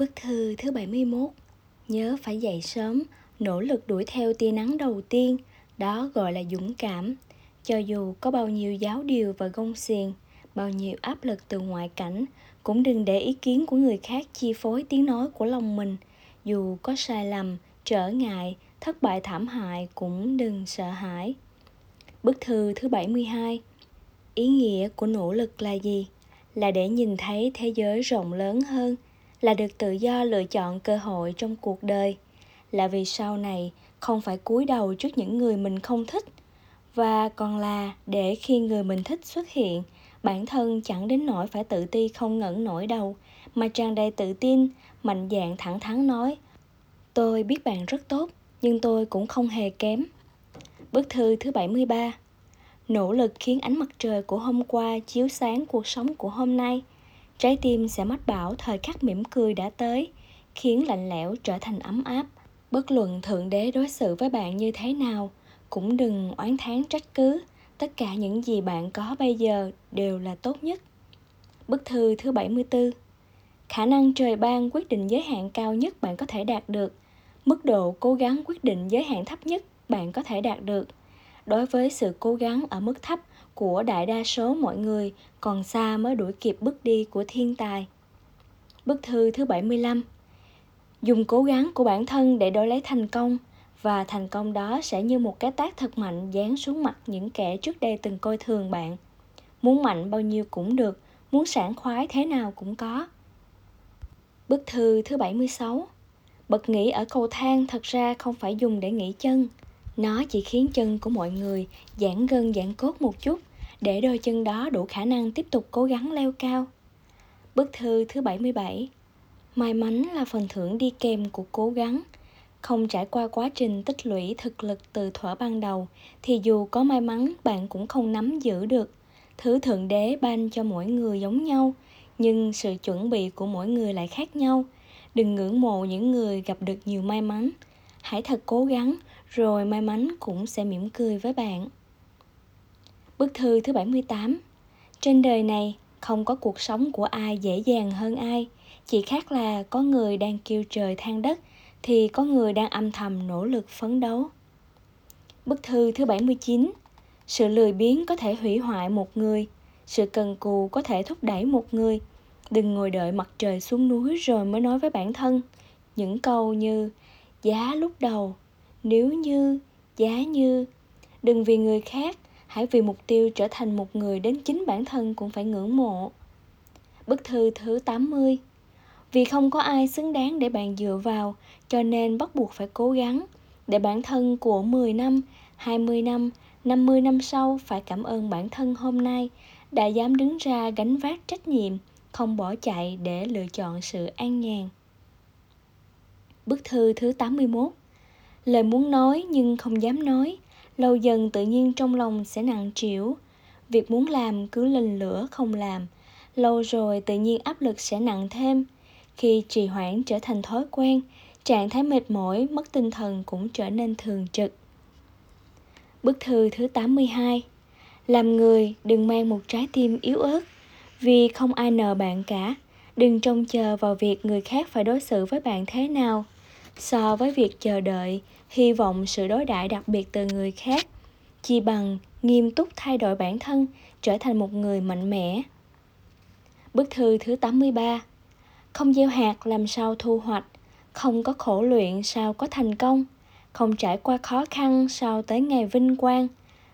Bức thư thứ 71 Nhớ phải dậy sớm, nỗ lực đuổi theo tia nắng đầu tiên, đó gọi là dũng cảm. Cho dù có bao nhiêu giáo điều và gông xiềng, bao nhiêu áp lực từ ngoại cảnh, cũng đừng để ý kiến của người khác chi phối tiếng nói của lòng mình. Dù có sai lầm, trở ngại, thất bại thảm hại cũng đừng sợ hãi. Bức thư thứ 72 Ý nghĩa của nỗ lực là gì? Là để nhìn thấy thế giới rộng lớn hơn – là được tự do lựa chọn cơ hội trong cuộc đời. Là vì sau này không phải cúi đầu trước những người mình không thích, và còn là để khi người mình thích xuất hiện, bản thân chẳng đến nỗi phải tự ti không ngẩng nổi đầu mà tràn đầy tự tin, mạnh dạn thẳng thắn nói, tôi biết bạn rất tốt, nhưng tôi cũng không hề kém. Bức thư thứ 73 nỗ lực khiến ánh mặt trời của hôm qua chiếu sáng cuộc sống của hôm nay trái tim sẽ mách bảo thời khắc mỉm cười đã tới, khiến lạnh lẽo trở thành ấm áp. Bất luận thượng đế đối xử với bạn như thế nào, cũng đừng oán thán trách cứ. Tất cả những gì bạn có bây giờ đều là tốt nhất. Bức thư thứ 74 khả năng trời ban quyết định giới hạn cao nhất bạn có thể đạt được. Mức độ cố gắng quyết định giới hạn thấp nhất bạn có thể đạt được. Đối với sự cố gắng ở mức thấp của đại đa số mọi người còn xa mới đuổi kịp bước đi của thiên tài. Bức thư thứ 75 Dùng cố gắng của bản thân để đổi lấy thành công và thành công đó sẽ như một cái tác thật mạnh dán xuống mặt những kẻ trước đây từng coi thường bạn. Muốn mạnh bao nhiêu cũng được, muốn sảng khoái thế nào cũng có. Bức thư thứ 76 Bật nghỉ ở cầu thang thật ra không phải dùng để nghỉ chân. Nó chỉ khiến chân của mọi người giãn gân giãn cốt một chút để đôi chân đó đủ khả năng tiếp tục cố gắng leo cao. Bức thư thứ 77 May mắn là phần thưởng đi kèm của cố gắng. Không trải qua quá trình tích lũy thực lực từ thuở ban đầu thì dù có may mắn bạn cũng không nắm giữ được. Thứ thượng đế ban cho mỗi người giống nhau, nhưng sự chuẩn bị của mỗi người lại khác nhau. Đừng ngưỡng mộ những người gặp được nhiều may mắn. Hãy thật cố gắng, rồi may mắn cũng sẽ mỉm cười với bạn. Bức thư thứ 78 Trên đời này không có cuộc sống của ai dễ dàng hơn ai. Chỉ khác là có người đang kêu trời than đất Thì có người đang âm thầm nỗ lực phấn đấu. Bức thư thứ 79 Sự lười biếng có thể hủy hoại một người. Sự cần cù có thể thúc đẩy một người. Đừng ngồi đợi mặt trời xuống núi rồi mới nói với bản thân Những câu như, Giá lúc đầu nếu như Giá như Đừng vì người khác hãy vì mục tiêu trở thành một người đến chính bản thân cũng phải ngưỡng mộ. Bức thư thứ 80 Vì không có ai xứng đáng để bạn dựa vào, cho nên bắt buộc phải cố gắng, để bản thân của 10 năm, 20 năm, 50 năm sau phải cảm ơn bản thân hôm nay đã dám đứng ra gánh vác trách nhiệm, không bỏ chạy để lựa chọn sự an nhàn. Bức thư thứ 81 Lời muốn nói nhưng không dám nói, lâu dần tự nhiên trong lòng sẽ nặng trĩu. Việc muốn làm cứ lên lửa không làm lâu rồi tự nhiên áp lực sẽ nặng thêm. Khi trì hoãn trở thành thói quen trạng thái mệt mỏi mất tinh thần cũng trở nên thường trực. Bức thư thứ 82 làm người đừng mang một trái tim yếu ớt vì không ai nợ bạn cả. Đừng trông chờ vào việc người khác phải đối xử với bạn thế nào so với việc chờ đợi, hy vọng sự đối đãi đặc biệt từ người khác, chỉ bằng nghiêm túc thay đổi bản thân, trở thành một người mạnh mẽ. Bức thư thứ 83 không gieo hạt làm sao thu hoạch, không có khổ luyện sao có thành công, không trải qua khó khăn sao tới ngày vinh quang,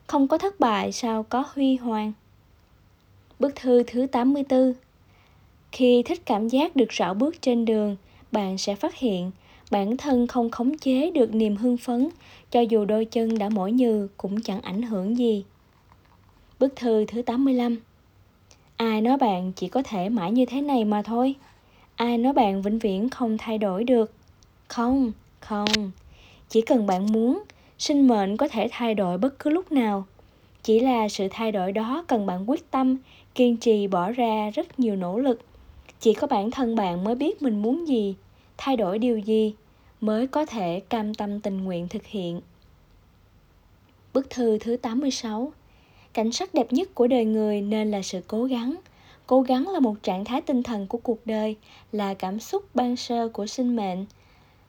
không có thất bại sao có huy hoàng. Bức thư thứ 84 khi thích cảm giác được rõ bước trên đường, bạn sẽ phát hiện bản thân không khống chế được niềm hưng phấn, cho dù đôi chân đã mỏi nhừ cũng chẳng ảnh hưởng gì. Bức thư thứ 85 ai nói bạn chỉ có thể mãi như thế này mà thôi. Ai nói bạn vĩnh viễn không thay đổi được. Không không. Chỉ cần bạn muốn, sinh mệnh có thể thay đổi bất cứ lúc nào. Chỉ là sự thay đổi đó cần bạn quyết tâm, kiên trì bỏ ra rất nhiều nỗ lực. Chỉ có bản thân bạn mới biết mình muốn gì thay đổi điều gì mới có thể cam tâm tình nguyện thực hiện. Bức thư thứ 86 Cảnh sắc đẹp nhất của đời người nên là sự cố gắng. cố gắng là một trạng thái tinh thần của cuộc đời, là cảm xúc ban sơ của sinh mệnh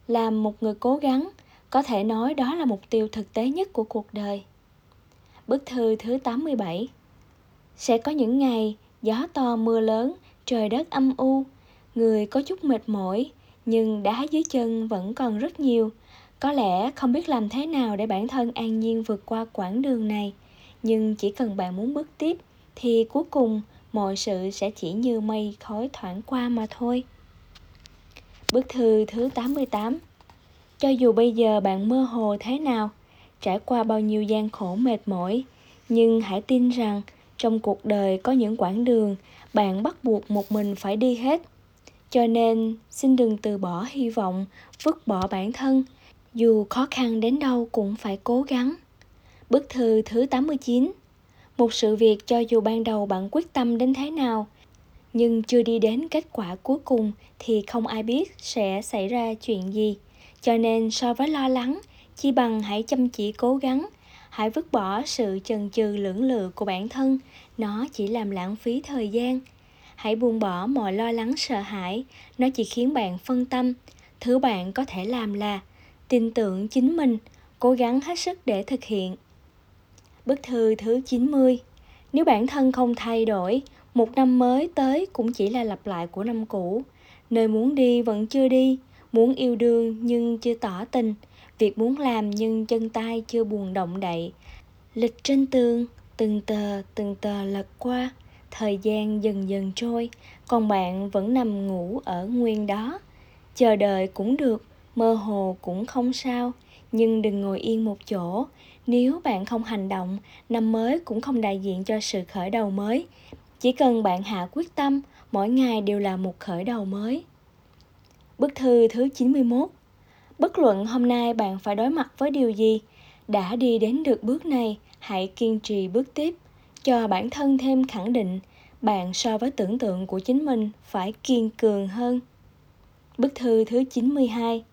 làm một người cố gắng, có thể nói đó là mục tiêu thực tế nhất của cuộc đời bức thư thứ 87 sẽ có những ngày, gió to mưa lớn, trời đất âm u, người có chút mệt mỏi nhưng đá dưới chân vẫn còn rất nhiều có lẽ không biết làm thế nào để bản thân an nhiên vượt qua quãng đường này nhưng chỉ cần bạn muốn bước tiếp thì cuối cùng mọi sự sẽ chỉ như mây khói thoảng qua mà thôi. Bức thư thứ 88 Cho dù bây giờ bạn mơ hồ thế nào, trải qua bao nhiêu gian khổ mệt mỏi, nhưng hãy tin rằng trong cuộc đời có những quãng đường bạn bắt buộc một mình phải đi hết. Cho nên, xin đừng từ bỏ hy vọng, vứt bỏ bản thân, dù khó khăn đến đâu cũng phải cố gắng. Bức thư thứ 89 Một sự việc cho dù ban đầu bạn quyết tâm đến thế nào, nhưng chưa đi đến kết quả cuối cùng thì không ai biết sẽ xảy ra chuyện gì. Cho nên so với lo lắng, chi bằng hãy chăm chỉ cố gắng, hãy vứt bỏ sự chần chừ lưỡng lự của bản thân, nó chỉ làm lãng phí thời gian. Hãy buông bỏ mọi lo lắng sợ hãi, nó chỉ khiến bạn phân tâm. Thứ bạn có thể làm là tin tưởng chính mình, cố gắng hết sức để thực hiện. Bức thư thứ 90 Nếu bản thân không thay đổi, một năm mới tới cũng chỉ là lặp lại của năm cũ. Nơi muốn đi vẫn chưa đi, muốn yêu đương nhưng chưa tỏ tình, việc muốn làm nhưng chân tay chưa buồn động đậy. Lịch trên tường, từng tờ từng tờ lật qua, thời gian dần dần trôi, còn bạn vẫn nằm ngủ ở nguyên đó. Chờ đợi cũng được, mơ hồ cũng không sao, nhưng đừng ngồi yên một chỗ, nếu bạn không hành động, năm mới cũng không đại diện cho sự khởi đầu mới. Chỉ cần bạn hạ quyết tâm, mỗi ngày đều là một khởi đầu mới. Bức thư thứ 91 Bất luận hôm nay bạn phải đối mặt với điều gì, đã đi đến được bước này, hãy kiên trì bước tiếp, cho bản thân thêm khẳng định, bạn so với tưởng tượng của chính mình phải kiên cường hơn. Bức thư thứ 92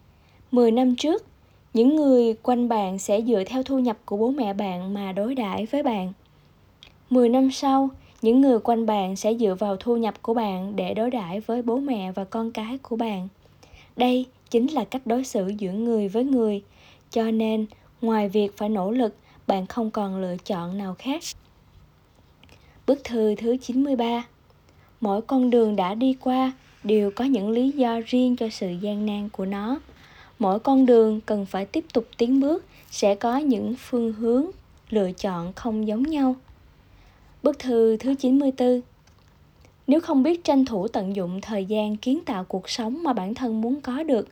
10 năm trước, những người quanh bạn sẽ dựa theo thu nhập của bố mẹ bạn mà đối đãi với bạn. 10 năm sau những người quanh bạn sẽ dựa vào thu nhập của bạn để đối đãi với bố mẹ và con cái của bạn. Đây chính là cách đối xử giữa người với người cho nên ngoài việc phải nỗ lực bạn không còn lựa chọn nào khác. Bức thư thứ 93 Mỗi con đường đã đi qua đều có những lý do riêng cho sự gian nan của nó mỗi con đường cần phải tiếp tục tiến bước sẽ có những phương hướng lựa chọn không giống nhau. Bức thư thứ 94 Nếu không biết tranh thủ tận dụng thời gian kiến tạo cuộc sống mà bản thân muốn có được,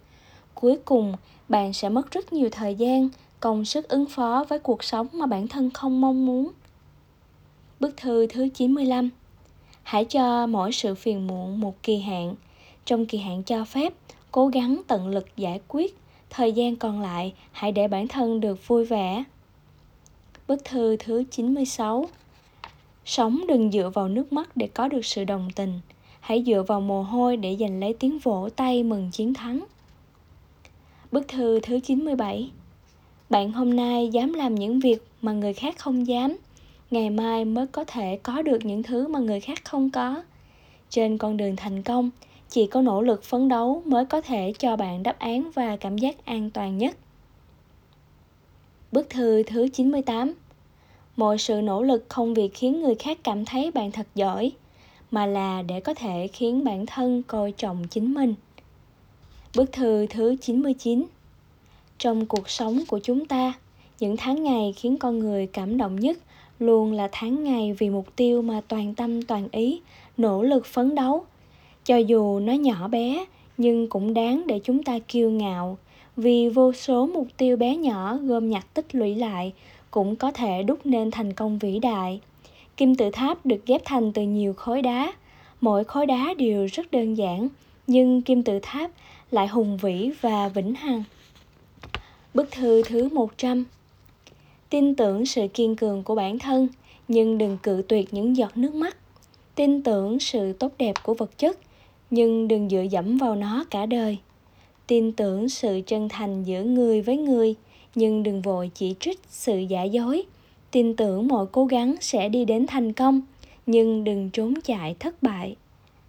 cuối cùng bạn sẽ mất rất nhiều thời gian, công sức ứng phó với cuộc sống mà bản thân không mong muốn. Bức thư thứ 95 Hãy cho mỗi sự phiền muộn một kỳ hạn. Trong kỳ hạn cho phép, cố gắng tận lực giải quyết. Thời gian còn lại hãy để bản thân được vui vẻ. Bức thư thứ 96 Sống đừng dựa vào nước mắt để có được sự đồng tình. Hãy dựa vào mồ hôi để giành lấy tiếng vỗ tay mừng chiến thắng. Bức thư thứ 97 Bạn hôm nay dám làm những việc mà người khác không dám. Ngày mai mới có thể có được những thứ mà người khác không có Trên con đường thành công chỉ có nỗ lực phấn đấu mới có thể cho bạn đáp án và cảm giác an toàn nhất. Bức thư thứ 98 Mọi sự nỗ lực không vì khiến người khác cảm thấy bạn thật giỏi, mà là để có thể khiến bản thân coi trọng chính mình. Bức thư thứ 99 Trong cuộc sống của chúng ta, những tháng ngày khiến con người cảm động nhất luôn là tháng ngày vì mục tiêu mà toàn tâm toàn ý, nỗ lực phấn đấu. Cho dù nó nhỏ bé nhưng cũng đáng để chúng ta kiêu ngạo vì vô số mục tiêu bé nhỏ gom nhặt tích lũy lại cũng có thể đúc nên thành công vĩ đại. Kim tự tháp được ghép thành từ nhiều khối đá. Mỗi khối đá đều rất đơn giản nhưng kim tự tháp lại hùng vĩ và vĩnh hằng. Bức thư thứ 100 tin tưởng sự kiên cường của bản thân, nhưng đừng cự tuyệt những giọt nước mắt. Tin tưởng sự tốt đẹp của vật chất, nhưng đừng dựa dẫm vào nó cả đời. Tin tưởng sự chân thành giữa người với người, nhưng đừng vội chỉ trích sự giả dối. Tin tưởng mọi cố gắng sẽ đi đến thành công, nhưng đừng trốn chạy thất bại.